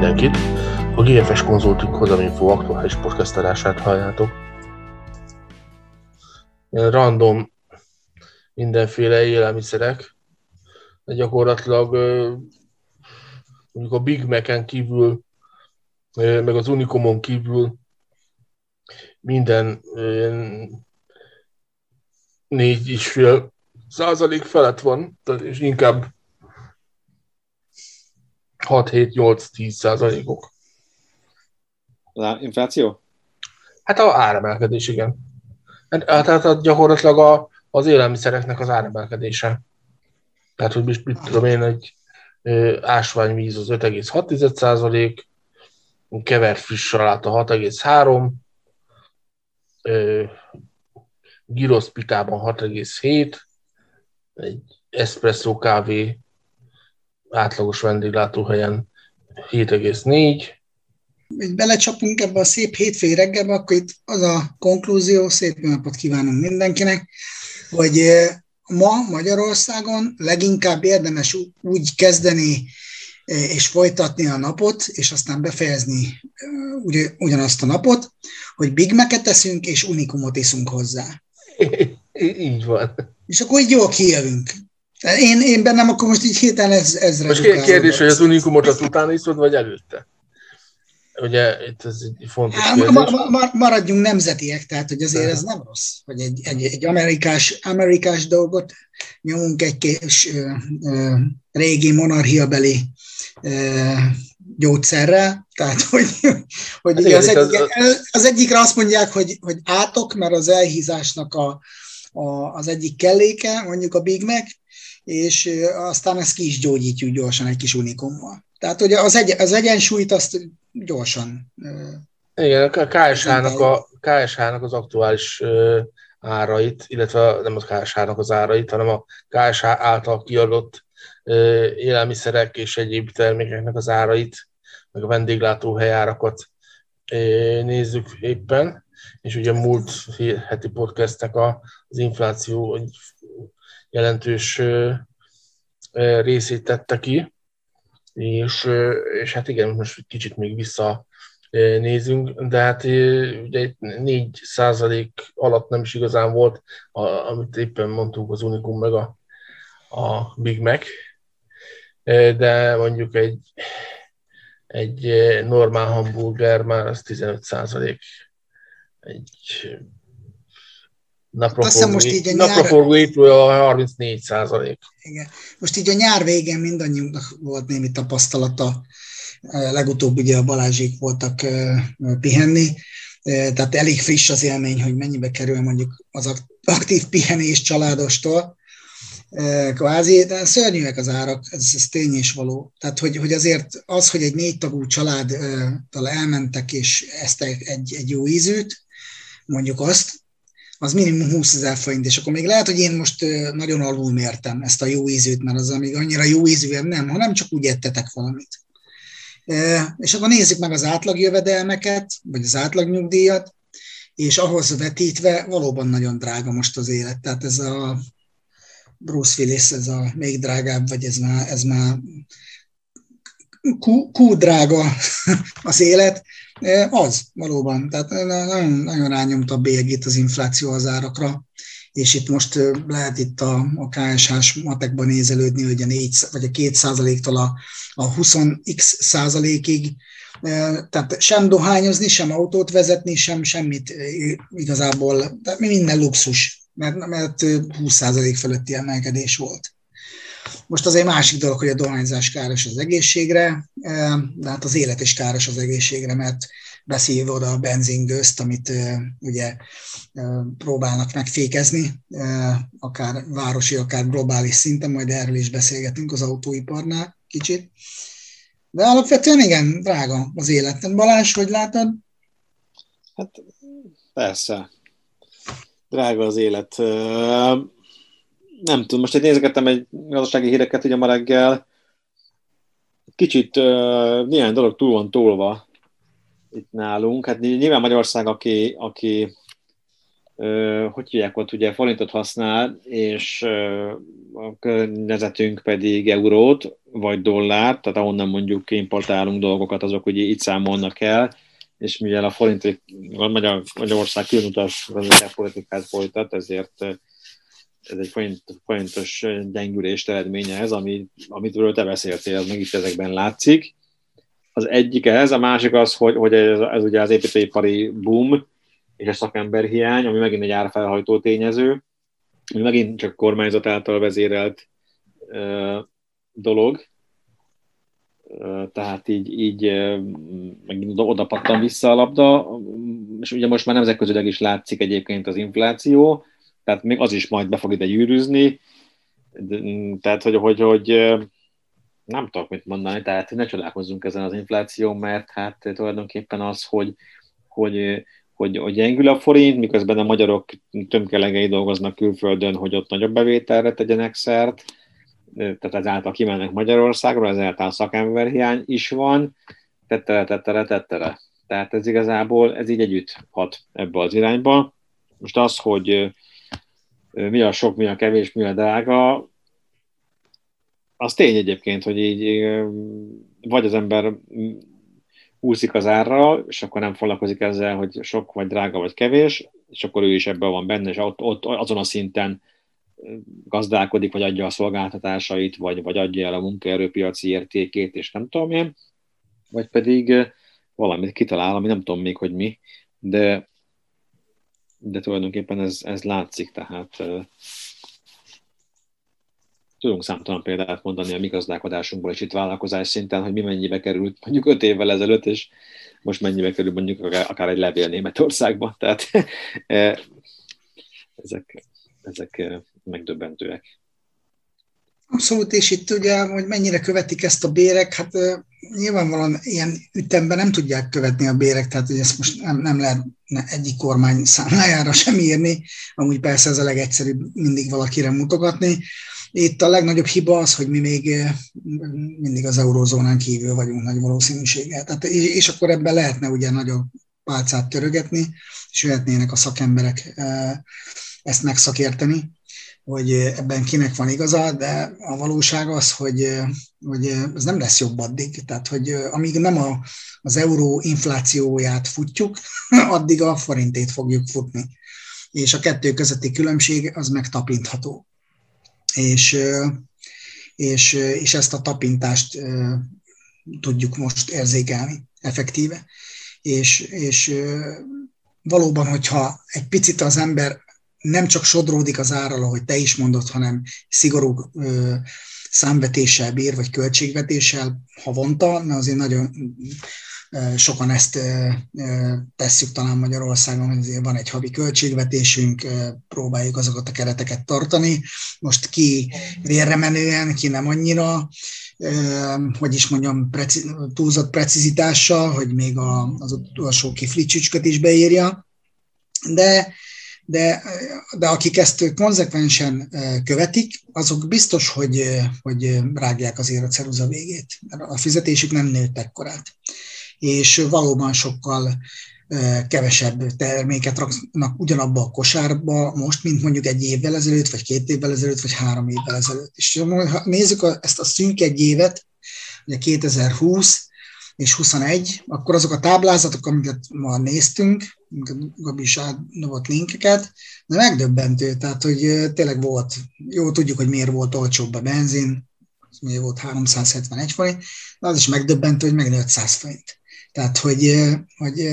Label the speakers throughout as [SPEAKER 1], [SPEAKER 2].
[SPEAKER 1] mindenkit! A GFS Consulting Hozaminfo aktuális podcast adását halljátok. Ilyen random mindenféle élelmiszerek, de gyakorlatilag mondjuk a Big Mac-en kívül, meg az Unicomon kívül minden négy és fél százalék felett van, tehát és inkább 6-7-8-10 százalékok.
[SPEAKER 2] Az infláció?
[SPEAKER 1] Hát a áremelkedés, igen. Hát, hát, hát gyakorlatilag a, az élelmiszereknek az áremelkedése. Tehát, hogy mit, mit tudom én, egy ö, ásványvíz az 5,6 százalék, kevert friss salát a 6,3, gyrosz pitában 6,7, egy espresso kávé átlagos vendéglátóhelyen 7,4.
[SPEAKER 3] Hogy belecsapunk ebbe a szép hétfői reggelbe, akkor itt az a konklúzió, szép napot kívánunk mindenkinek, hogy ma Magyarországon leginkább érdemes úgy kezdeni és folytatni a napot, és aztán befejezni ugyanazt a napot, hogy Big Mac-et teszünk, és Unikumot iszunk hozzá.
[SPEAKER 1] Így van.
[SPEAKER 3] És akkor így jól kijövünk. Én, én bennem akkor most így héten ez, ez
[SPEAKER 1] Most kérdés, hogy az unikumot az utána iszod, vagy előtte? Ugye itt ez egy fontos kérdés.
[SPEAKER 3] ma, ma, maradjunk nemzetiek, tehát hogy azért ez nem rossz, hogy egy, egy, egy amerikás, amerikás dolgot nyomunk egy kis ö, ö, régi monarchiabeli ö, gyógyszerrel, tehát hogy, hogy
[SPEAKER 1] Hát igen,
[SPEAKER 3] az,
[SPEAKER 1] itt az-
[SPEAKER 3] egyik, az egyikre azt mondják, hogy, hogy átok, mert az elhízásnak a, a, az egyik kelléke, mondjuk a Big Mac, és aztán ezt ki is gyógyítjuk gyorsan egy kis unikummal. Tehát ugye az, egy, az egyensúlyt azt gyorsan
[SPEAKER 1] Igen, a KSH-nak, a, KSH-nak az aktuális árait, illetve nem a KSH-nak az árait, hanem a KSH által kiadott élelmiszerek és egyéb termékeknek az árait, meg a vendéglátóhely árakat nézzük éppen, és ugye múlt heti podcastnek az infláció egy jelentős részét tette ki, és, és hát igen, most kicsit még vissza nézünk, de hát ugye itt 4 százalék alatt nem is igazán volt, a, amit éppen mondtunk, az Unicum meg a, a Big Mac, de mondjuk egy, egy normál hamburger már az 15 százalék. Egy Napraforgó étről a 34 százalék.
[SPEAKER 3] Igen. Most így a nyár végén mindannyiunknak volt némi tapasztalata. Legutóbb ugye a Balázsék voltak pihenni, Eh, tehát elég friss az élmény, hogy mennyibe kerül mondjuk az ak- aktív pihenés családostól. Kvázi, de szörnyűek az árak, ez, ez tény és való. Tehát, hogy, hogy azért az, hogy egy négy tagú családtal elmentek és eztek egy, egy jó ízűt, mondjuk azt, az minimum 20 ezer forint, és akkor még lehet, hogy én most nagyon alul mértem ezt a jó ízűt, mert az még annyira jó ízűen nem, hanem csak úgy ettetek valamit. És akkor nézzük meg az átlagjövedelmeket, vagy az átlagnyugdíjat, és ahhoz vetítve valóban nagyon drága most az élet. Tehát ez a Bruce Willis, ez a még drágább, vagy ez már, ez már kú, kú drága az élet, az valóban. Tehát nagyon, nagyon rányomta a bélyegét az infláció az árakra, és itt most ö, lehet itt a, a KSH-s matekban nézelődni, hogy a 4, vagy a 2 százaléktól a, a 20x százalékig, E, tehát sem dohányozni, sem autót vezetni, sem semmit igazából, tehát minden luxus, mert, mert ö, 20 százalék fölötti emelkedés volt. Most az egy másik dolog, hogy a dohányzás káros az egészségre, eh, de hát az élet is káros az egészségre, mert beszív oda a benzingőzt, amit eh, ugye eh, próbálnak megfékezni, akár városi, akár globális szinten, majd erről is beszélgetünk az autóiparnál kicsit. De alapvetően igen, drága az élet. Balázs, hogy látod?
[SPEAKER 2] Hát persze. Drága az élet. Nem tudom, most egy nézegettem egy gazdasági híreket ugye ma reggel. Kicsit ö, néhány dolog túl van tolva itt nálunk. Hát nyilván Magyarország, aki, aki ö, hogy hívják ott, ugye forintot használ, és ö, a környezetünk pedig eurót, vagy dollár, tehát ahonnan mondjuk importálunk dolgokat, azok ugye itt számolnak el, és mivel a forint Magyar, Magyarország különutas politikát folytat, ezért ez egy folyamatos gyengülést eredménye ez, ami, amitől te beszéltél, meg itt ezekben látszik. Az egyik ez, a másik az, hogy, hogy ez, ez ugye az építőipari boom és a szakember hiány, ami megint egy árfelhajtó tényező, ami megint csak kormányzat által vezérelt uh, dolog, tehát így, így megint oda vissza a labda, és ugye most már nemzetközileg is látszik egyébként az infláció, tehát még az is majd be fog ide gyűrűzni, tehát hogy, hogy, hogy nem tudok mit mondani, tehát ne csodálkozzunk ezen az infláció, mert hát tulajdonképpen az, hogy, hogy, hogy, hogy gyengül a forint, miközben a magyarok tömkelegei dolgoznak külföldön, hogy ott nagyobb bevételre tegyenek szert, tehát ezáltal kimennek Magyarországról, ezáltal szakemberhiány is van, tettere, tettere, tettere. Tehát ez igazából, ez így együtt hat ebbe az irányba. Most az, hogy mi a sok, mi a kevés, mi a drága, az tény egyébként, hogy így vagy az ember úszik az árra, és akkor nem foglalkozik ezzel, hogy sok vagy drága vagy kevés, és akkor ő is ebben van benne, és ott, ott azon a szinten gazdálkodik, vagy adja a szolgáltatásait, vagy, vagy adja el a munkaerőpiaci értékét, és nem tudom én, vagy pedig valamit kitalál, ami nem tudom még, hogy mi, de, de tulajdonképpen ez, ez látszik, tehát tudunk számtalan példát mondani a mi gazdálkodásunkból, és itt vállalkozás szinten, hogy mi mennyibe került mondjuk öt évvel ezelőtt, és most mennyibe kerül mondjuk akár egy levél Németországban. Tehát ezek, ezek megdöbbentőek.
[SPEAKER 3] Abszolút, és itt ugye, hogy mennyire követik ezt a bérek, hát nyilvánvalóan ilyen ütemben nem tudják követni a bérek, tehát hogy ezt most nem, nem lehet egyik kormány számlájára sem írni, amúgy persze ez a legegyszerűbb mindig valakire mutogatni. Itt a legnagyobb hiba az, hogy mi még mindig az eurózónán kívül vagyunk nagy valószínűséggel. Tehát, és akkor ebben lehetne ugye nagyobb pálcát törögetni, és jöhetnének a szakemberek ezt megszakérteni hogy ebben kinek van igaza, de a valóság az, hogy, hogy ez nem lesz jobb addig. Tehát, hogy amíg nem a, az euró inflációját futjuk, addig a forintét fogjuk futni. És a kettő közötti különbség az megtapintható. És, és, és ezt a tapintást tudjuk most érzékelni effektíve. És, és valóban, hogyha egy picit az ember nem csak sodródik az árral, ahogy te is mondod, hanem szigorú ö, számvetéssel bír, vagy költségvetéssel havonta, mert azért nagyon sokan ezt tesszük talán Magyarországon, hogy azért van egy havi költségvetésünk, próbáljuk azokat a kereteket tartani. Most ki vérre menően, ki nem annyira, hogy is mondjam, preci, túlzott precizitással, hogy még a, az utolsó kiflicsücsköt is beírja, de de, de akik ezt konzekvensen követik, azok biztos, hogy, hogy rágják azért a ceruza végét. A fizetésük nem nőtt ekkorát. És valóban sokkal kevesebb terméket raknak ugyanabba a kosárba most, mint mondjuk egy évvel ezelőtt, vagy két évvel ezelőtt, vagy három évvel ezelőtt. És ha nézzük ezt a szűk egy évet, ugye 2020, és 21, akkor azok a táblázatok, amiket ma néztünk, Gabi is átdobott linkeket, de megdöbbentő, tehát hogy tényleg volt, jó tudjuk, hogy miért volt olcsóbb a benzin, miért volt 371 forint, de az is megdöbbentő, hogy meg 500 forint. Tehát, hogy, hogy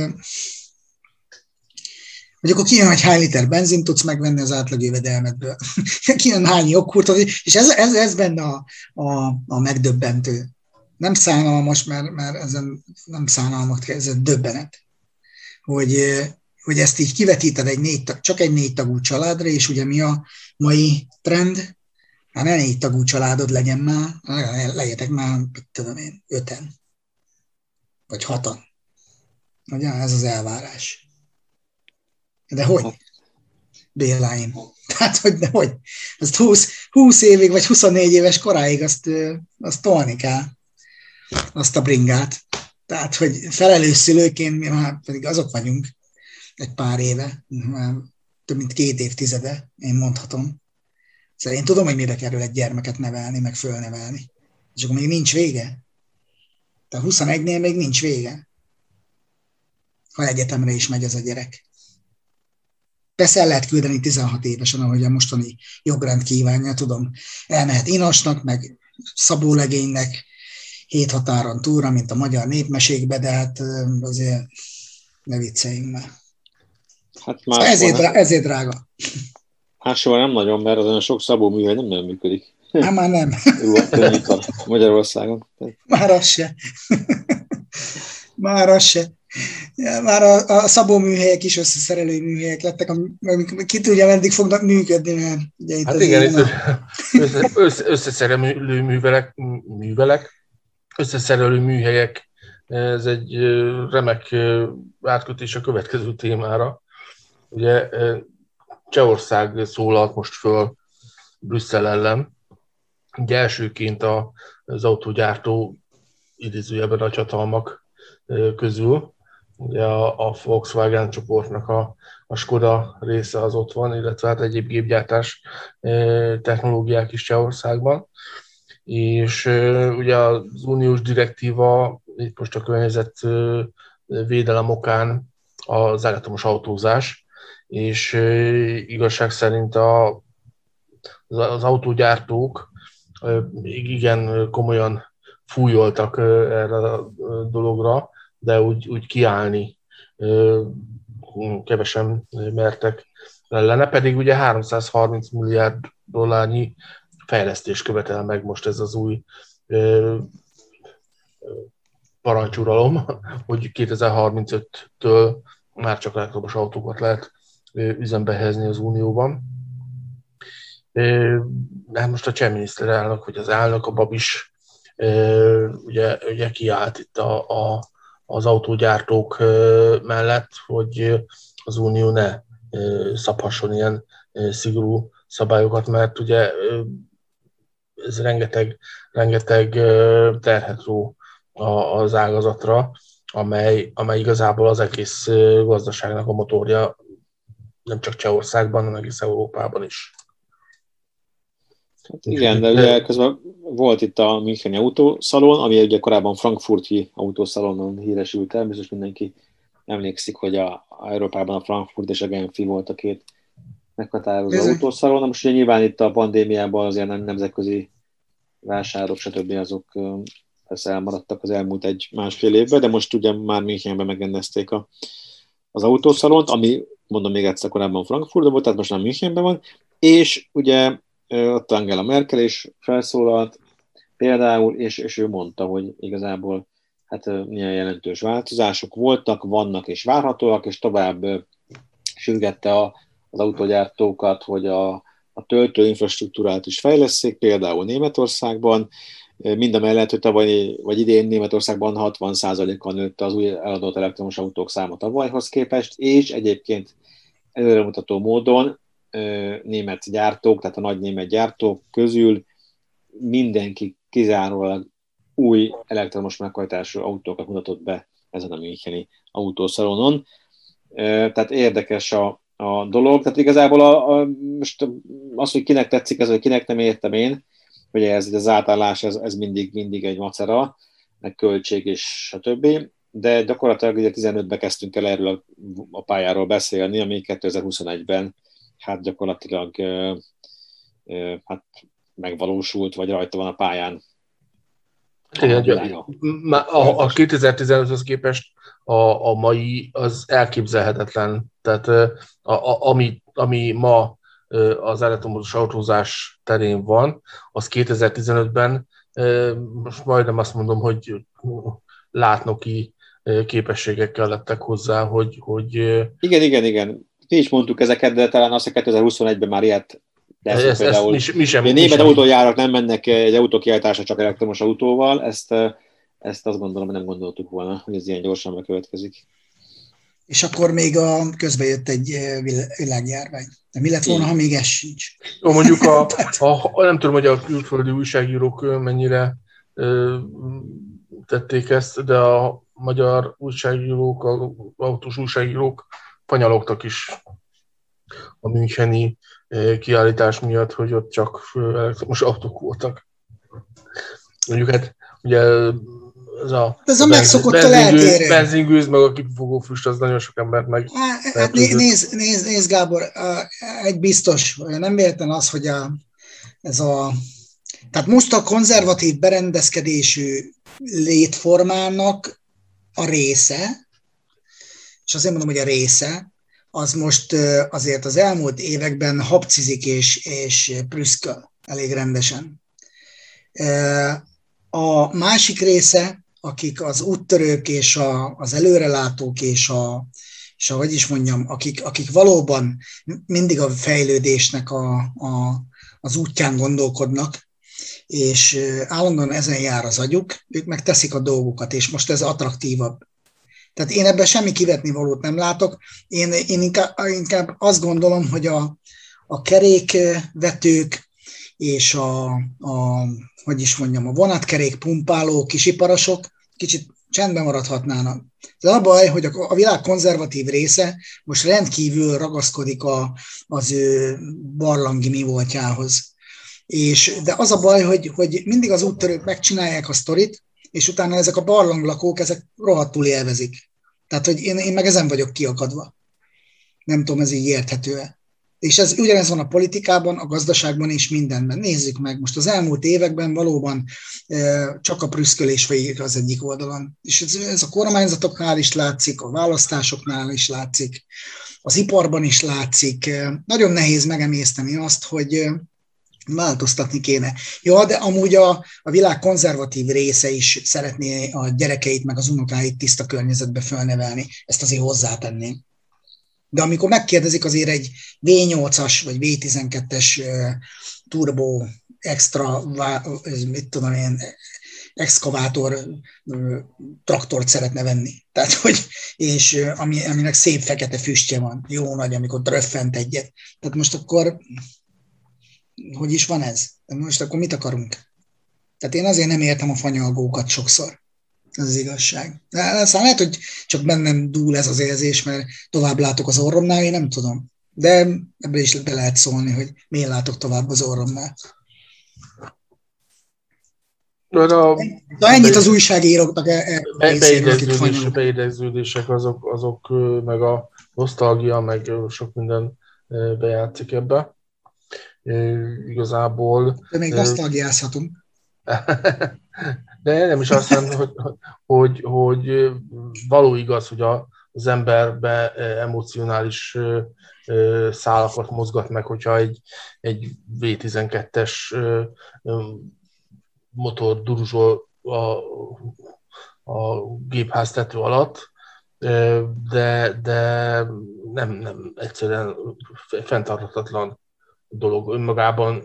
[SPEAKER 3] hogy akkor kijön, hogy hány liter benzin tudsz megvenni az átlag jövedelmedből. kijön hány joghurt, és ez, ez, ez benne a, a, a megdöbbentő nem szánalmas, mert, mert ezen nem szánalmat ez döbbenet, hogy, hogy ezt így kivetíted egy négy, csak egy négy tagú családra, és ugye mi a mai trend? Hát ne négy tagú családod legyen már, legyetek már, tudom én, öten, vagy hatan. Ugye, ez az elvárás. De hogy? Béláim. Tehát, hogy de hogy? Ezt 20, 20 évig, vagy 24 éves koráig azt, azt tolni kell azt a bringát. Tehát, hogy felelős szülőként mi már pedig azok vagyunk egy pár éve, már több mint két évtizede, én mondhatom. Szóval én tudom, hogy mibe kerül egy gyermeket nevelni, meg fölnevelni. És akkor még nincs vége. Tehát 21-nél még nincs vége. Ha egyetemre is megy ez a gyerek. Persze el lehet küldeni 16 évesen, ahogy a mostani jogrend kívánja, tudom. Elmehet Inosnak, meg Szabólegénynek, hét határon túlra, mint a magyar népmesékbe, de hát azért ne vicceljünk már. Hát már szóval ezért, drá- ezért drága.
[SPEAKER 2] Máshol nem nagyon, mert az olyan sok szabó műhely nem nagyon működik.
[SPEAKER 3] Hát már nem.
[SPEAKER 2] Magyarországon.
[SPEAKER 3] Már az se. Már az se. Már a, a szabó műhelyek is összeszerelő műhelyek lettek, amik ki tudja, meddig fognak működni, mert
[SPEAKER 1] ugye itt hát igen, itt össze, összeszerelő művelek, művelek, összeszerelő műhelyek, ez egy remek átkötés a következő témára. Ugye Csehország szólalt most föl Brüsszel ellen. Ugye elsőként az autógyártó idézőjelben a csatalmak közül. Ugye a, a Volkswagen csoportnak a, a Skoda része az ott van, illetve hát egyéb gépgyártás technológiák is Csehországban. És ugye az uniós direktíva, itt most a környezet védelem okán az elektromos autózás, és igazság szerint a, az autógyártók igen komolyan fújoltak erre a dologra, de úgy, úgy kiállni kevesen mertek ellene, pedig ugye 330 milliárd dollárnyi fejlesztés követel meg most ez az új parancsuralom, hogy 2035-től már csak elektromos autókat lehet üzembe helyezni az Unióban. De most a cseh miniszterelnök, vagy az elnök, a Babis ugye, ugye kiállt itt a, a, az autógyártók mellett, hogy az Unió ne szabhasson ilyen szigorú szabályokat, mert ugye ez rengeteg, rengeteg terhet ró az ágazatra, amely, amely igazából az egész gazdaságnak a motorja, nem csak Csehországban, hanem egész Európában is.
[SPEAKER 2] Hát igen, de ugye közben volt itt a Müncheni autószalon, ami ugye korábban frankfurti autószalonon híresült el, biztos mindenki emlékszik, hogy a, a Európában a Frankfurt és a Genfi volt a két meghatározó Ez autószalon. Most ugye nyilván itt a pandémiában azért nem nemzetközi vásárok, stb. azok persze elmaradtak az elmúlt egy másfél évben, de most ugye már Münchenben megrendezték a, az autószalont, ami mondom még egyszer korábban Frankfurtban volt, tehát most már Münchenben van, és ugye ott Angela Merkel is felszólalt például, és, és ő mondta, hogy igazából hát milyen jelentős változások voltak, vannak és várhatóak, és tovább sürgette a, az autógyártókat, hogy a, a töltő infrastruktúrát is fejleszék, például Németországban, mind a mellett, hogy tavaly vagy idén Németországban 60%-kal nőtt az új eladott elektromos autók száma tavalyhoz képest, és egyébként előremutató módon német gyártók, tehát a nagy német gyártók közül mindenki kizárólag új elektromos meghajtású autókat mutatott be ezen a Müncheni autószalonon. Tehát érdekes a, a dolog. Tehát igazából a, a, most az, hogy kinek tetszik ez, vagy kinek nem értem én, hogy ez az átállás, ez, ez mindig, mindig egy macera, meg költség és a többi, de gyakorlatilag ugye 15-ben kezdtünk el erről a, a pályáról beszélni, ami 2021-ben hát gyakorlatilag hát megvalósult, vagy rajta van a pályán.
[SPEAKER 1] Igen, a, a, a 2015-höz képest a, a mai az elképzelhetetlen. Tehát a, a, ami, ami ma az elektromos autózás terén van, az 2015-ben most majdnem azt mondom, hogy látnoki képességekkel lettek hozzá, hogy, hogy...
[SPEAKER 2] Igen, igen, igen. Mi is mondtuk ezeket, de talán azt, hogy 2021-ben már ilyet
[SPEAKER 1] lesz. Ez, például, mi, mi sem,
[SPEAKER 2] német sem. autójárak nem mennek egy autókiáltásra csak elektromos autóval, ezt, ezt azt gondolom, nem gondoltuk volna, hogy ez ilyen gyorsan bekövetkezik.
[SPEAKER 3] És akkor még a, közbe jött egy világjárvány. De mi lett volna, ha még ez sincs?
[SPEAKER 1] Jó, mondjuk a, a, nem tudom, hogy a külföldi újságírók mennyire ö, tették ezt, de a magyar újságírók, a autós újságírók fanyalogtak is a Müncheni kiállítás miatt, hogy ott csak elektromos autók voltak. mondjuk hát ugye
[SPEAKER 3] ez a, ez a, a megszokott eltérő.
[SPEAKER 1] Benzingűz, meg a kipufogó füst, az nagyon sok embert meg.
[SPEAKER 3] Hát, nézd, nézd, nézd, nézd, Gábor, egy biztos, nem véletlen az, hogy a, ez a, tehát most a konzervatív berendezkedésű létformának a része, és azért mondom, hogy a része, az most azért az elmúlt években habcizik és, és prüszköl elég rendesen. A másik része, akik az úttörők és a, az előrelátók és a, és ahogy is mondjam, akik, akik valóban mindig a fejlődésnek a, a, az útján gondolkodnak, és állandóan ezen jár az agyuk, ők meg teszik a dolgokat, és most ez attraktívabb. Tehát én ebben semmi kivetni valót nem látok. Én, én inkább, inkább azt gondolom, hogy a, a kerékvetők és a, a, hogy is mondjam, a vonatkerék pumpáló kisiparosok kicsit csendben maradhatnának. De a baj, hogy a, a világ konzervatív része most rendkívül ragaszkodik a, az ő barlangi mi voltjához. És, de az a baj, hogy, hogy mindig az úttörők megcsinálják a sztorit, és utána ezek a barlanglakók, ezek rohadtul élvezik. Tehát, hogy én, én meg ezen vagyok kiakadva. Nem tudom, ez így érthető-e. És ez ugyanez van a politikában, a gazdaságban és mindenben. Nézzük meg, most az elmúlt években valóban csak a prüszkölés folyik az egyik oldalon. És ez, ez a kormányzatoknál is látszik, a választásoknál is látszik, az iparban is látszik. Nagyon nehéz megemészteni azt, hogy változtatni kéne. Ja, de amúgy a, a világ konzervatív része is szeretné a gyerekeit meg az unokáit tiszta környezetbe fölnevelni. Ezt azért hozzátenném. De amikor megkérdezik azért egy V8-as vagy V12-es turbo extra, mit tudom én, exkavátor traktort szeretne venni. Tehát, hogy, és ami, aminek szép fekete füstje van, jó nagy, amikor tröffent egyet. Tehát most akkor, hogy is van ez? Most akkor mit akarunk? Tehát én azért nem értem a fanyalgókat sokszor. Ez az igazság. De aztán lehet, hogy csak bennem dúl ez az érzés, mert tovább látok az orromnál, én nem tudom. De ebből is be lehet szólni, hogy miért látok tovább az orromnál.
[SPEAKER 1] A,
[SPEAKER 3] Na ennyit az újságíróknak. E,
[SPEAKER 1] e, beidegződések azok, azok, meg a nosztalgia, meg sok minden bejátszik ebbe. Igazából...
[SPEAKER 3] De még nosztalgiázhatunk.
[SPEAKER 1] De nem is azt mondom, hogy, hogy, hogy való igaz, hogy a, az emberbe emocionális szálakat mozgat meg, hogyha egy, egy V12-es motor duruzsol a, a gépház alatt, de, de nem, nem egyszerűen fenntarthatatlan dolog önmagában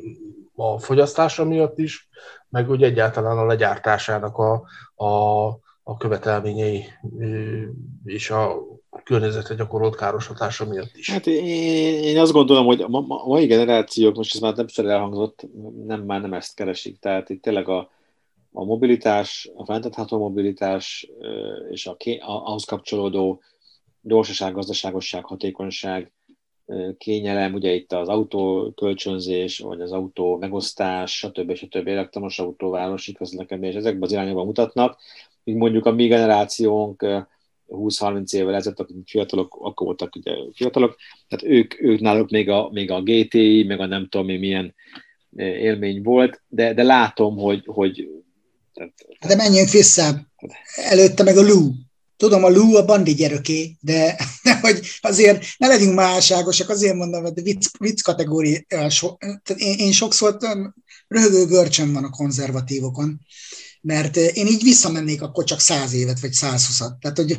[SPEAKER 1] a fogyasztása miatt is, meg úgy egyáltalán a legyártásának a, a, a követelményei és a környezetre gyakorolt káros hatása miatt is.
[SPEAKER 2] Hát én, én azt gondolom, hogy a, ma, mai generációk, most ez már nem elhangzott, nem, már nem ezt keresik. Tehát itt tényleg a, a mobilitás, a fenntartható mobilitás és a, a, ahhoz kapcsolódó gyorsaság, gazdaságosság, hatékonyság, kényelem, ugye itt az autó kölcsönzés, vagy az autó megosztás, stb. stb. elektromos autó, városi közlekedés, ezekben az irányokban mutatnak. Míg mondjuk a mi generációnk 20-30 évvel ezelőtt, akik fiatalok, akkor voltak ugye fiatalok, tehát ők, ők náluk még a, még a GTI, meg a nem tudom én milyen élmény volt, de, de látom, hogy, hogy
[SPEAKER 3] tehát, de menjünk vissza. Előtte meg a Lou. Tudom, a Lou a bandi gyeröké, de, de hogy azért ne legyünk máságosak, azért mondom, hogy vicc, vicc kategória. So, én, én sokszor röhögő görcsön van a konzervatívokon, mert én így visszamennék akkor csak száz évet, vagy 120-at. Tehát, hogy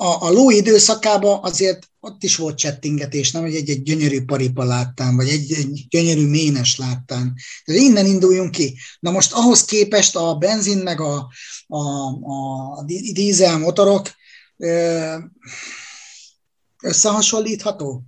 [SPEAKER 3] a, a ló időszakában azért ott is volt csettingetés, nem, hogy egy, egy gyönyörű paripa láttam, vagy egy, egy gyönyörű ménes láttam. Tehát innen induljunk ki. Na most ahhoz képest a benzin meg a, a, a dízel motorok összehasonlítható?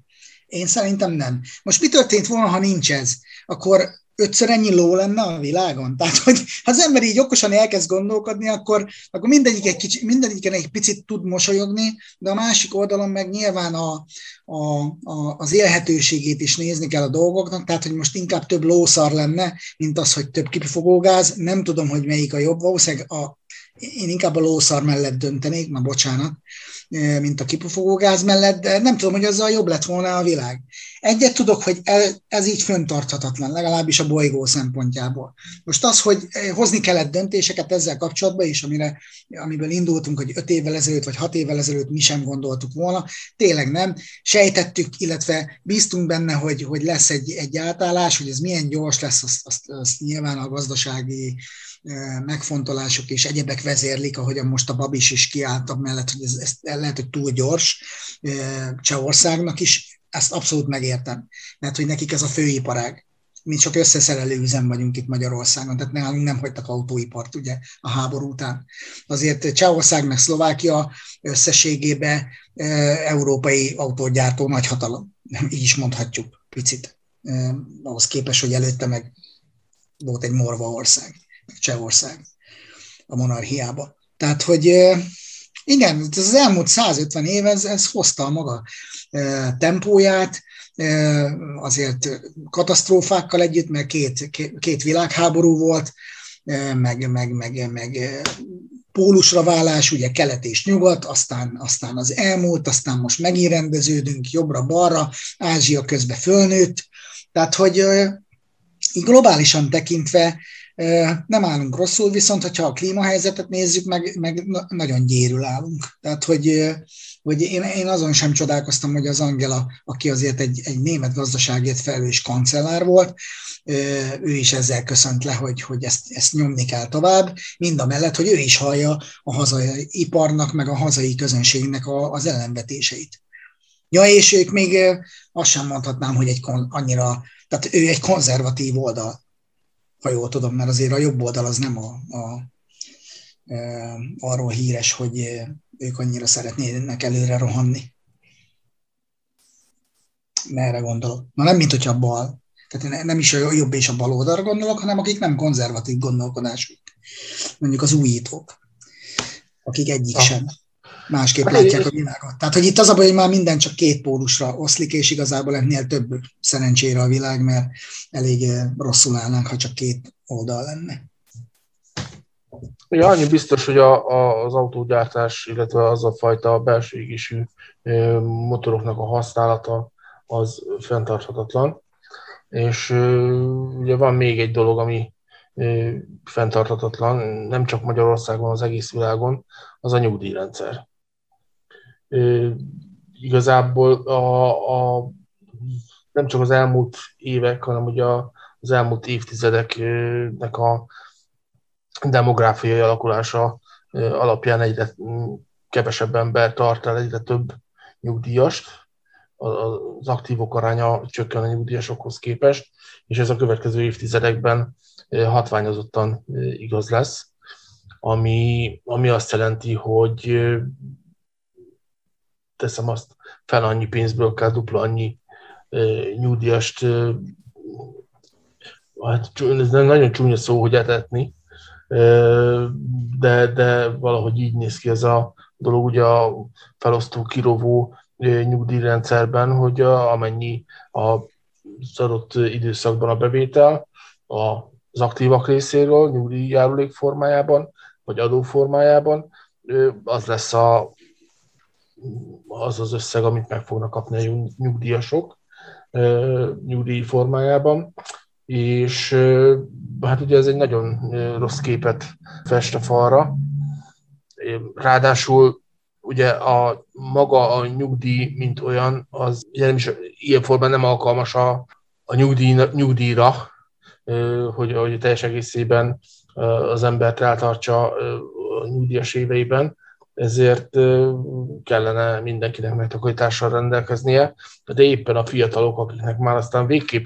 [SPEAKER 3] Én szerintem nem. Most mi történt volna, ha nincs ez? Akkor ötször ennyi ló lenne a világon. Tehát, hogy ha az ember így okosan elkezd gondolkodni, akkor, akkor mindegyik egy kicsi, mindegyiken egy picit tud mosolyogni, de a másik oldalon meg nyilván a, a, a, az élhetőségét is nézni kell a dolgoknak, tehát, hogy most inkább több lószar lenne, mint az, hogy több kipufogógáz. Nem tudom, hogy melyik a jobb, valószínűleg a, én inkább a lószar mellett döntenék, na bocsánat, mint a kipufogógáz mellett, de nem tudom, hogy azzal jobb lett volna a világ. Egyet tudok, hogy ez így föntarthatatlan, legalábbis a bolygó szempontjából. Most az, hogy hozni kellett döntéseket ezzel kapcsolatban, és amire, amiből indultunk, hogy öt évvel ezelőtt vagy hat évvel ezelőtt mi sem gondoltuk volna, tényleg nem. Sejtettük, illetve bíztunk benne, hogy, hogy lesz egy, egy átállás, hogy ez milyen gyors lesz, azt, azt, azt nyilván a gazdasági megfontolások és egyebek vezérlik, ahogyan most a Babis is kiálltak mellett, hogy ez, ez lehet, hogy túl gyors Csehországnak is, ezt abszolút megértem, mert hogy nekik ez a főiparág. Mi csak összeszerelő üzem vagyunk itt Magyarországon, tehát nálunk nem hagytak autóipart ugye a háború után. Azért Csehország meg Szlovákia összességében európai autógyártó nagyhatalom, így is mondhatjuk picit, ahhoz képest, hogy előtte meg volt egy morva ország. Csehország a monarchiába. Tehát, hogy igen, az elmúlt 150 év, ez, ez hozta a maga tempóját, azért katasztrófákkal együtt, mert két, két világháború volt, meg, meg, meg, meg pólusra válás, ugye kelet és nyugat, aztán, aztán az elmúlt, aztán most megint rendeződünk jobbra-balra, Ázsia közben fölnőtt, tehát hogy globálisan tekintve nem állunk rosszul, viszont hogyha a klímahelyzetet nézzük, meg, meg nagyon gyérül állunk. Tehát, hogy, hogy én, én azon sem csodálkoztam, hogy az Angela, aki azért egy, egy német gazdaságért felelős kancellár volt, ő is ezzel köszönt le, hogy, hogy ezt, ezt nyomni kell tovább, mind a mellett, hogy ő is hallja a hazai iparnak, meg a hazai közönségnek a, az ellenvetéseit. Ja, és ők még azt sem mondhatnám, hogy egy annyira, tehát ő egy konzervatív oldal ha jól tudom, mert azért a jobb oldal az nem a, a, e, arról híres, hogy ők annyira szeretnének előre rohanni. Merre gondolok? Na nem, mint hogyha a bal. Tehát nem is a jobb és a bal oldalra gondolok, hanem akik nem konzervatív gondolkodású. Mondjuk az újítók, akik egyik ah. sem másképp hát látják a világot. Tehát, hogy itt az a baj, hogy már minden csak két pólusra oszlik, és igazából ennél több szerencsére a világ, mert elég eh, rosszul állnánk, ha csak két oldal lenne.
[SPEAKER 1] Ja, annyi biztos, hogy a, a, az autógyártás, illetve az a fajta belső égésű eh, motoroknak a használata az fenntarthatatlan. És eh, ugye van még egy dolog, ami fenntarthatatlan, nem csak Magyarországon, az egész világon, az a nyugdíjrendszer igazából a, a, nem csak az elmúlt évek, hanem ugye az elmúlt évtizedeknek a demográfiai alakulása alapján egyre kevesebb ember tart el, egyre több nyugdíjast, az aktívok aránya csökken a nyugdíjasokhoz képest, és ez a következő évtizedekben hatványozottan igaz lesz, ami, ami azt jelenti, hogy teszem azt, fel annyi pénzből kell dupla annyi nyugdíjast, hát ez nagyon csúnya szó, hogy etetni, de, de valahogy így néz ki ez a dolog, ugye a felosztó kirovó nyugdíjrendszerben, hogy a, amennyi a adott időszakban a bevétel az aktívak részéről, nyugdíjjárulék formájában, vagy adó formájában, az lesz a az az összeg, amit meg fognak kapni a nyugdíjasok nyugdíj formájában, és hát ugye ez egy nagyon rossz képet fest a falra. Ráadásul ugye a maga a nyugdíj, mint olyan, az ugye nem is ilyen formán nem alkalmas a, a nyugdíj, nyugdíjra, hogy, hogy teljes egészében az embert eltartsa a nyugdíjas éveiben, ezért kellene mindenkinek megtakarítással rendelkeznie, de éppen a fiatalok, akiknek már aztán végképp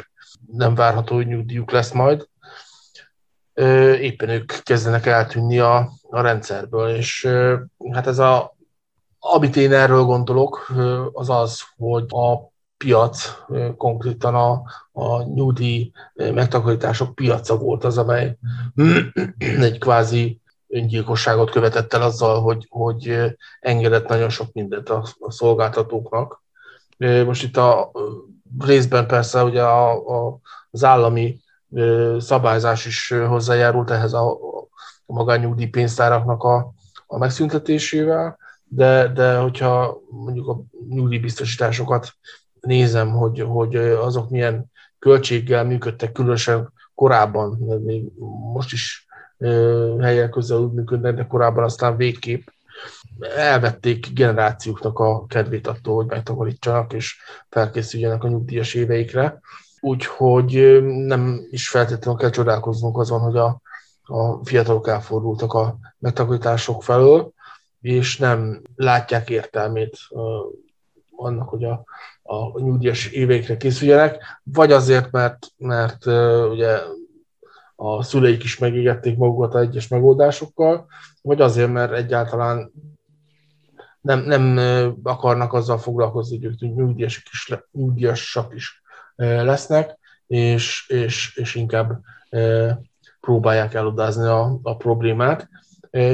[SPEAKER 1] nem várható, hogy nyugdíjuk lesz majd, éppen ők kezdenek eltűnni a, a rendszerből, és hát ez a, amit én erről gondolok, az az, hogy a piac, konkrétan a, a nyugdíj megtakarítások piaca volt az, amely egy kvázi öngyilkosságot követett el azzal, hogy, hogy engedett nagyon sok mindent a, a szolgáltatóknak. Most itt a részben persze ugye a, a, az állami szabályzás is hozzájárult ehhez a, a magányugdíj pénztáraknak a, a megszüntetésével, de, de hogyha mondjuk a nyugdíjbiztosításokat nézem, hogy, hogy azok milyen költséggel működtek, különösen korábban, mert még most is helyek közel úgy működnek, de korábban aztán végképp elvették generációknak a kedvét attól, hogy megtakarítsanak és felkészüljenek a nyugdíjas éveikre. Úgyhogy nem is feltétlenül kell csodálkoznunk azon, hogy a, a fiatalok elfordultak a megtakarítások felől, és nem látják értelmét annak, hogy a, a nyugdíjas éveikre készüljenek, vagy azért, mert, mert ugye a szüleik is megégették magukat a egyes megoldásokkal, vagy azért, mert egyáltalán nem, nem akarnak azzal foglalkozni, hogy ők nyugdíjasok is, nyugdíjasak is lesznek, és, és, és inkább próbálják elodázni a, a problémát.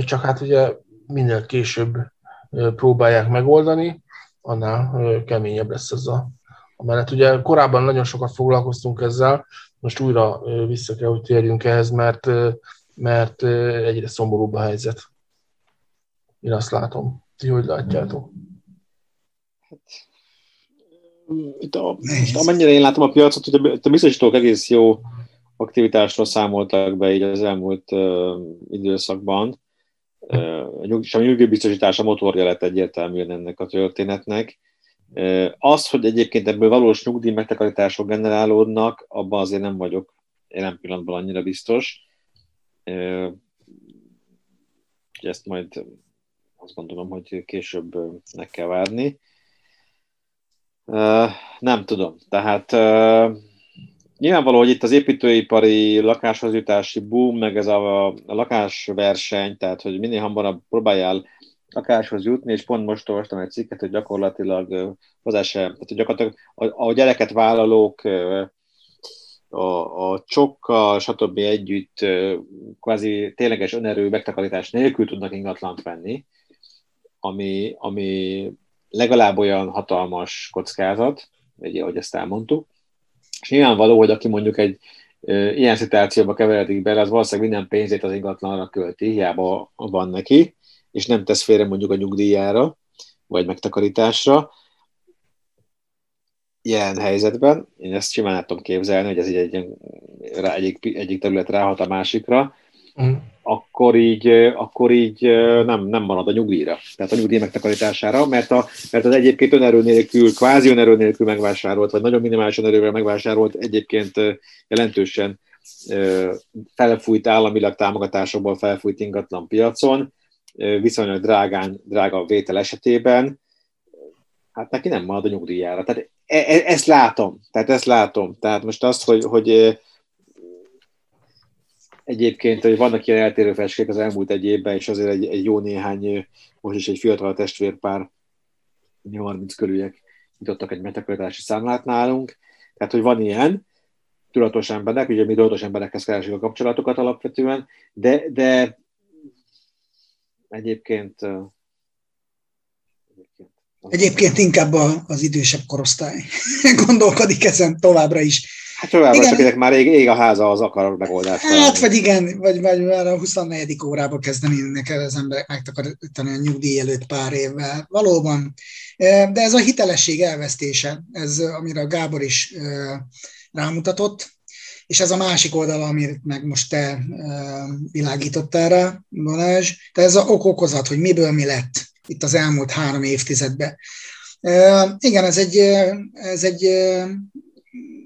[SPEAKER 1] Csak hát ugye minél később próbálják megoldani, annál keményebb lesz ez a, a menet. Ugye korábban nagyon sokat foglalkoztunk ezzel, most újra vissza kell, hogy térjünk ehhez, mert, mert egyre szomorúbb a helyzet. Én azt látom. Ti hogy látjátok?
[SPEAKER 2] Itt a, most amennyire én látom a piacot, hogy a biztosítók egész jó aktivitásról számoltak be így az elmúlt uh, időszakban. Uh, és a nyugdíjbiztosítás a motorja lett egyértelműen ennek a történetnek. Az, hogy egyébként ebből valós nyugdíj megtakarítások generálódnak, abban azért nem vagyok jelen pillanatban annyira biztos. Ezt majd azt gondolom, hogy később meg kell várni. Nem tudom. Tehát nyilvánvaló, hogy itt az építőipari lakáshoz jutási boom, meg ez a lakásverseny, tehát hogy minél hamarabb próbáljál lakáshoz jutni, és pont most olvastam egy cikket, hogy gyakorlatilag hozzá tehát hogy gyakorlatilag a, a gyereket vállalók a, a csokkal, stb. együtt kvázi tényleges önerő megtakarítás nélkül tudnak ingatlant venni, ami, ami legalább olyan hatalmas kockázat, ugye, ahogy ezt elmondtuk. És nyilvánvaló, hogy aki mondjuk egy e, ilyen szituációba keveredik bele, az valószínűleg minden pénzét az ingatlanra költi, hiába van neki, és nem tesz félre mondjuk a nyugdíjára, vagy megtakarításra. Ilyen helyzetben, én ezt simán tudom képzelni, hogy ez így egy, egyik, egyik terület ráhat a másikra, mm. akkor így, akkor így nem, nem marad a nyugdíjra, tehát a nyugdíj megtakarítására, mert, a, mert az egyébként önerő nélkül, kvázi önerő nélkül megvásárolt, vagy nagyon minimális önerővel megvásárolt, egyébként jelentősen felfújt államilag támogatásokból felfújt ingatlan piacon, viszonylag drágán, drága vétel esetében, hát neki nem marad a nyugdíjára. Tehát e, e, ezt látom, tehát ezt látom. Tehát most azt, hogy, hogy egyébként, hogy vannak ilyen eltérő feskék az elmúlt egy évben, és azért egy, egy jó néhány, most is egy fiatal testvérpár, 30 körüliek nyitottak egy metakaritási számlát nálunk, tehát, hogy van ilyen, tudatos emberek, ugye mi tudatos emberekhez keresünk a kapcsolatokat alapvetően, de, de egyébként
[SPEAKER 3] Egyébként inkább az idősebb korosztály gondolkodik ezen továbbra is.
[SPEAKER 2] Hát továbbra csak ezek már ég, ég a háza, az akar megoldást.
[SPEAKER 3] Hát, vagy igen, vagy, vagy már a 24. órába kezdenének el az emberek megtakarítani a nyugdíj előtt pár évvel. Valóban. De ez a hitelesség elvesztése, ez, amire a Gábor is rámutatott, és ez a másik oldala, amit meg most te világítottál rá, Balázs, tehát ez a ok-okozat, hogy miből mi lett itt az elmúlt három évtizedben. Igen, ez egy, ez egy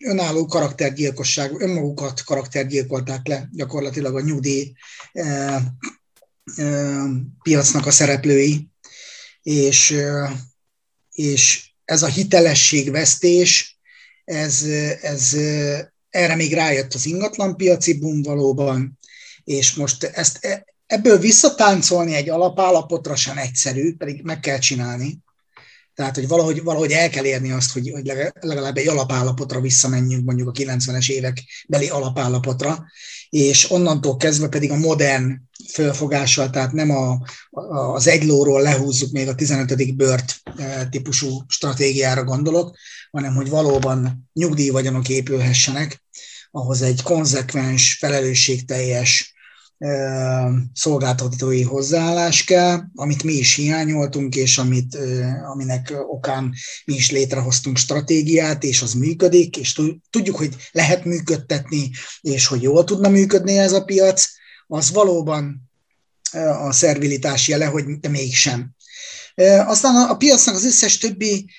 [SPEAKER 3] önálló karaktergyilkosság, önmagukat karaktergyilkolták le gyakorlatilag a nyugdíj piacnak a szereplői, és, és ez a hitelességvesztés, ez, ez erre még rájött az ingatlanpiaci boom valóban, és most ezt ebből visszatáncolni egy alapállapotra sem egyszerű, pedig meg kell csinálni. Tehát, hogy valahogy, valahogy el kell érni azt, hogy, hogy legalább egy alapállapotra visszamenjünk, mondjuk a 90-es évek beli alapállapotra, és onnantól kezdve pedig a modern fölfogással, tehát nem a, az egylóról lehúzzuk még a 15. bört e, típusú stratégiára gondolok, hanem hogy valóban nyugdíjvagyonok épülhessenek, ahhoz egy konzekvens, felelősségteljes, szolgáltatói hozzáállás kell, amit mi is hiányoltunk, és amit, aminek okán mi is létrehoztunk stratégiát, és az működik, és tudjuk, hogy lehet működtetni, és hogy jól tudna működni ez a piac, az valóban a szervilitás jele, hogy de mégsem. Aztán a piacnak az összes többi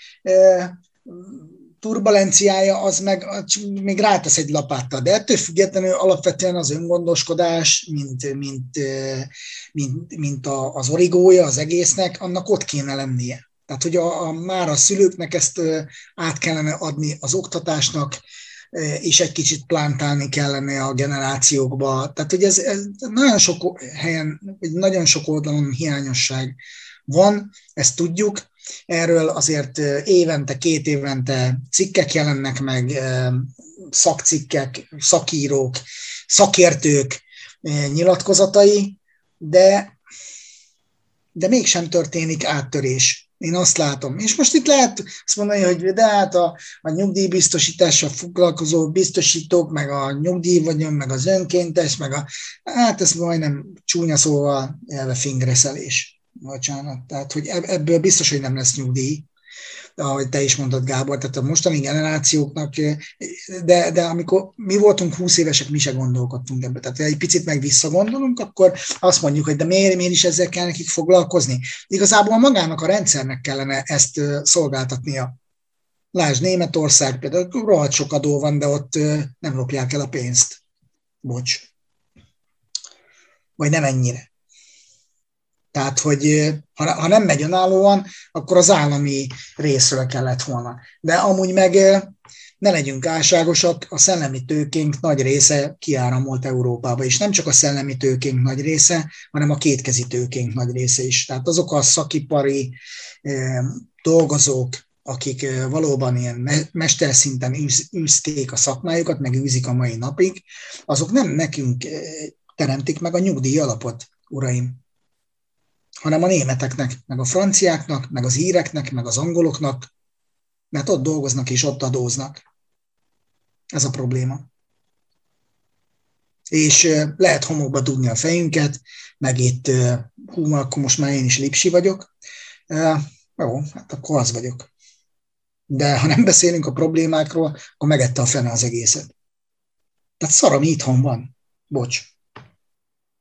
[SPEAKER 3] turbulenciája az meg még rátesz egy lapáttal, de ettől függetlenül alapvetően az öngondoskodás, mint, mint, mint, mint a, az origója az egésznek, annak ott kéne lennie. Tehát, hogy a, a, már a szülőknek ezt át kellene adni az oktatásnak, és egy kicsit plántálni kellene a generációkba. Tehát, hogy ez, ez nagyon sok helyen, nagyon sok oldalon hiányosság van, ezt tudjuk, Erről azért évente, két évente cikkek jelennek meg, szakcikkek, szakírók, szakértők nyilatkozatai, de, de mégsem történik áttörés. Én azt látom. És most itt lehet azt mondani, hogy de hát a, a nyugdíjbiztosítással foglalkozó biztosítók, meg a nyugdíjvagyon, meg az önkéntes, meg a, hát ez majdnem csúnya szóval elve fingreszelés bocsánat, tehát hogy ebből biztos, hogy nem lesz nyugdíj, ahogy te is mondtad, Gábor, tehát a mostani generációknak, de, de amikor mi voltunk 20 évesek, mi se gondolkodtunk ebbe. Tehát egy picit meg visszagondolunk, akkor azt mondjuk, hogy de miért, miért is ezzel kell nekik foglalkozni. Igazából magának a rendszernek kellene ezt szolgáltatnia. Lásd, Németország például rohadt sok adó van, de ott nem lopják el a pénzt. Bocs. Vagy nem ennyire. Tehát, hogy ha, ha nem megy önállóan, akkor az állami részről kellett volna. De amúgy meg ne legyünk álságosak, a szellemi tőkénk nagy része kiáramolt Európába, és nem csak a szellemi tőkénk nagy része, hanem a kétkezi tőkénk nagy része is. Tehát azok a szakipari dolgozók, akik valóban ilyen mesterszinten űzték a szakmájukat, meg űzik a mai napig, azok nem nekünk teremtik meg a nyugdíj alapot, uraim hanem a németeknek, meg a franciáknak, meg az íreknek, meg az angoloknak, mert ott dolgoznak és ott adóznak. Ez a probléma. És lehet homokba dugni a fejünket, meg itt, hú, akkor most már én is lipsi vagyok. Jó, hát akkor az vagyok. De ha nem beszélünk a problémákról, akkor megette a fene az egészet. Tehát szar, ami itthon van. Bocs.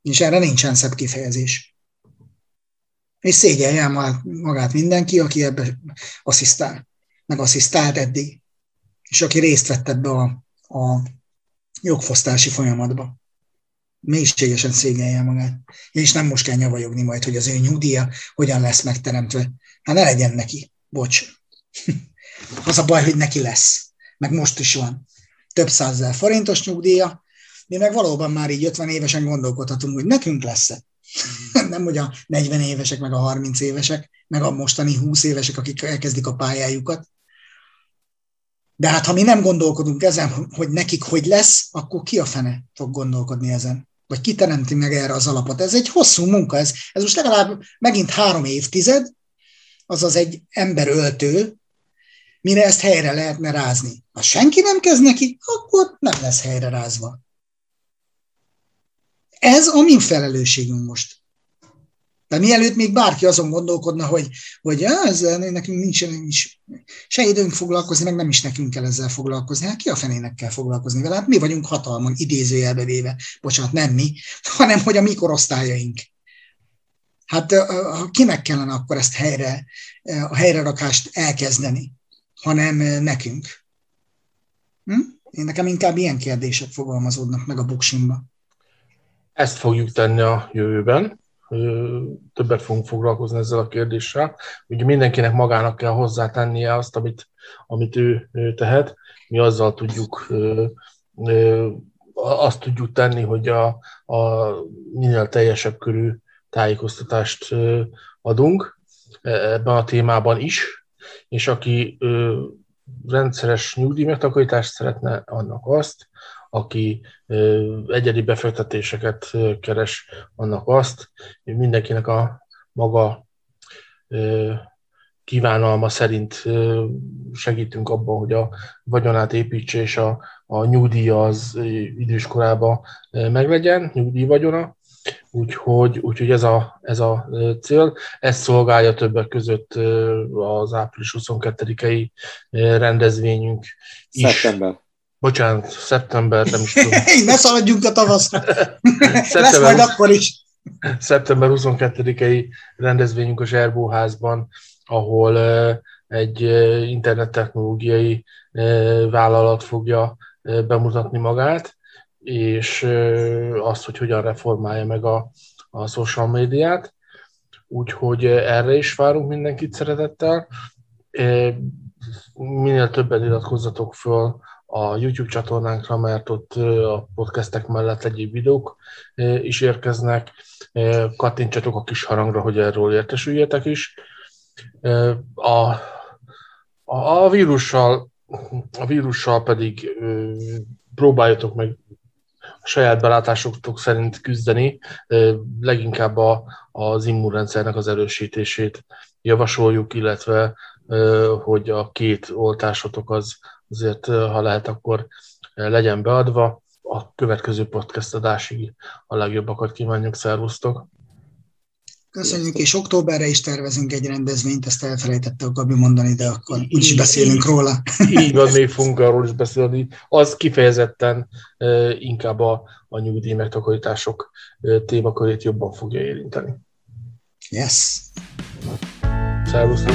[SPEAKER 3] És erre nincsen szebb kifejezés és szégyelje magát mindenki, aki ebbe asszisztál, meg asszisztált eddig, és aki részt vett ebbe a, a jogfosztási folyamatba. Mélységesen szégyelje magát. És nem most kell nyavajogni majd, hogy az ő nyugdíja hogyan lesz megteremtve. Hát ne legyen neki. Bocs. az a baj, hogy neki lesz. Meg most is van. Több százezer forintos nyugdíja, mi meg valóban már így 50 évesen gondolkodhatunk, hogy nekünk lesz-e. nem hogy a 40 évesek, meg a 30 évesek, meg a mostani 20 évesek, akik elkezdik a pályájukat. De hát ha mi nem gondolkodunk ezen, hogy nekik hogy lesz, akkor ki a fene fog gondolkodni ezen? Vagy ki teremti meg erre az alapot? Ez egy hosszú munka, ez, ez most legalább megint három évtized, azaz egy emberöltő, mire ezt helyre lehetne rázni. Ha senki nem kezd neki, akkor nem lesz helyre rázva. Ez a mi felelősségünk most. De mielőtt még bárki azon gondolkodna, hogy, hogy ezzel nekünk nincs, nincs se időnk foglalkozni, meg nem is nekünk kell ezzel foglalkozni. Hát ki a fenének kell foglalkozni vele? Hát mi vagyunk hatalmon, idézőjelbe véve. Bocsánat, nem mi, hanem hogy a mikorosztályaink. Hát kinek kellene akkor ezt helyre, a helyrerakást elkezdeni, hanem nekünk? Hm? Én nekem inkább ilyen kérdések fogalmazódnak meg a buksimba.
[SPEAKER 1] Ezt fogjuk tenni a jövőben, többet fogunk foglalkozni ezzel a kérdéssel. Ugye mindenkinek magának kell hozzátennie azt, amit, amit ő, tehet. Mi azzal tudjuk azt tudjuk tenni, hogy a, a minél teljesebb körű tájékoztatást adunk e, ebben a témában is. és aki rendszeres nyugdíj megtakarítást szeretne, annak azt, aki egyedi befektetéseket keres, annak azt, mindenkinek a maga kívánalma szerint segítünk abban, hogy a vagyonát építse, és a, a nyugdíja az időskorában meglegyen, nyugdíj vagyona. Úgyhogy, úgyhogy ez, a, ez a cél. Ez szolgálja többek között az április 22-i rendezvényünk
[SPEAKER 2] is. Szeptember.
[SPEAKER 1] Bocsánat, szeptember, nem is tudom.
[SPEAKER 3] ne szaladjunk a tavaszra. Lesz majd akkor is.
[SPEAKER 1] Szeptember 22-i rendezvényünk a Zserbóházban, ahol egy internettechnológiai vállalat fogja bemutatni magát, és azt, hogy hogyan reformálja meg a, a social médiát. Úgyhogy erre is várunk mindenkit szeretettel. Minél többen iratkozzatok föl a YouTube csatornánkra, mert ott a podcastek mellett egyéb videók is érkeznek. Kattintsatok a kis harangra, hogy erről értesüljetek is a, a, a vírussal a vírussal pedig próbáljatok meg a saját belátásotok szerint küzdeni, leginkább a, az immunrendszernek az erősítését javasoljuk, illetve hogy a két oltásotok az azért, ha lehet, akkor legyen beadva. A következő podcast adásig a legjobbakat kívánjuk, szervusztok!
[SPEAKER 3] Köszönjük, és októberre is tervezünk egy rendezvényt, ezt elfelejtette a Gabi mondani, de akkor úgy is beszélünk róla.
[SPEAKER 1] Így van, még fogunk arról is beszélni. Az kifejezetten inkább a, a nyugdíj megtakarítások témakörét jobban fogja érinteni.
[SPEAKER 3] Yes.
[SPEAKER 1] Szervusztok!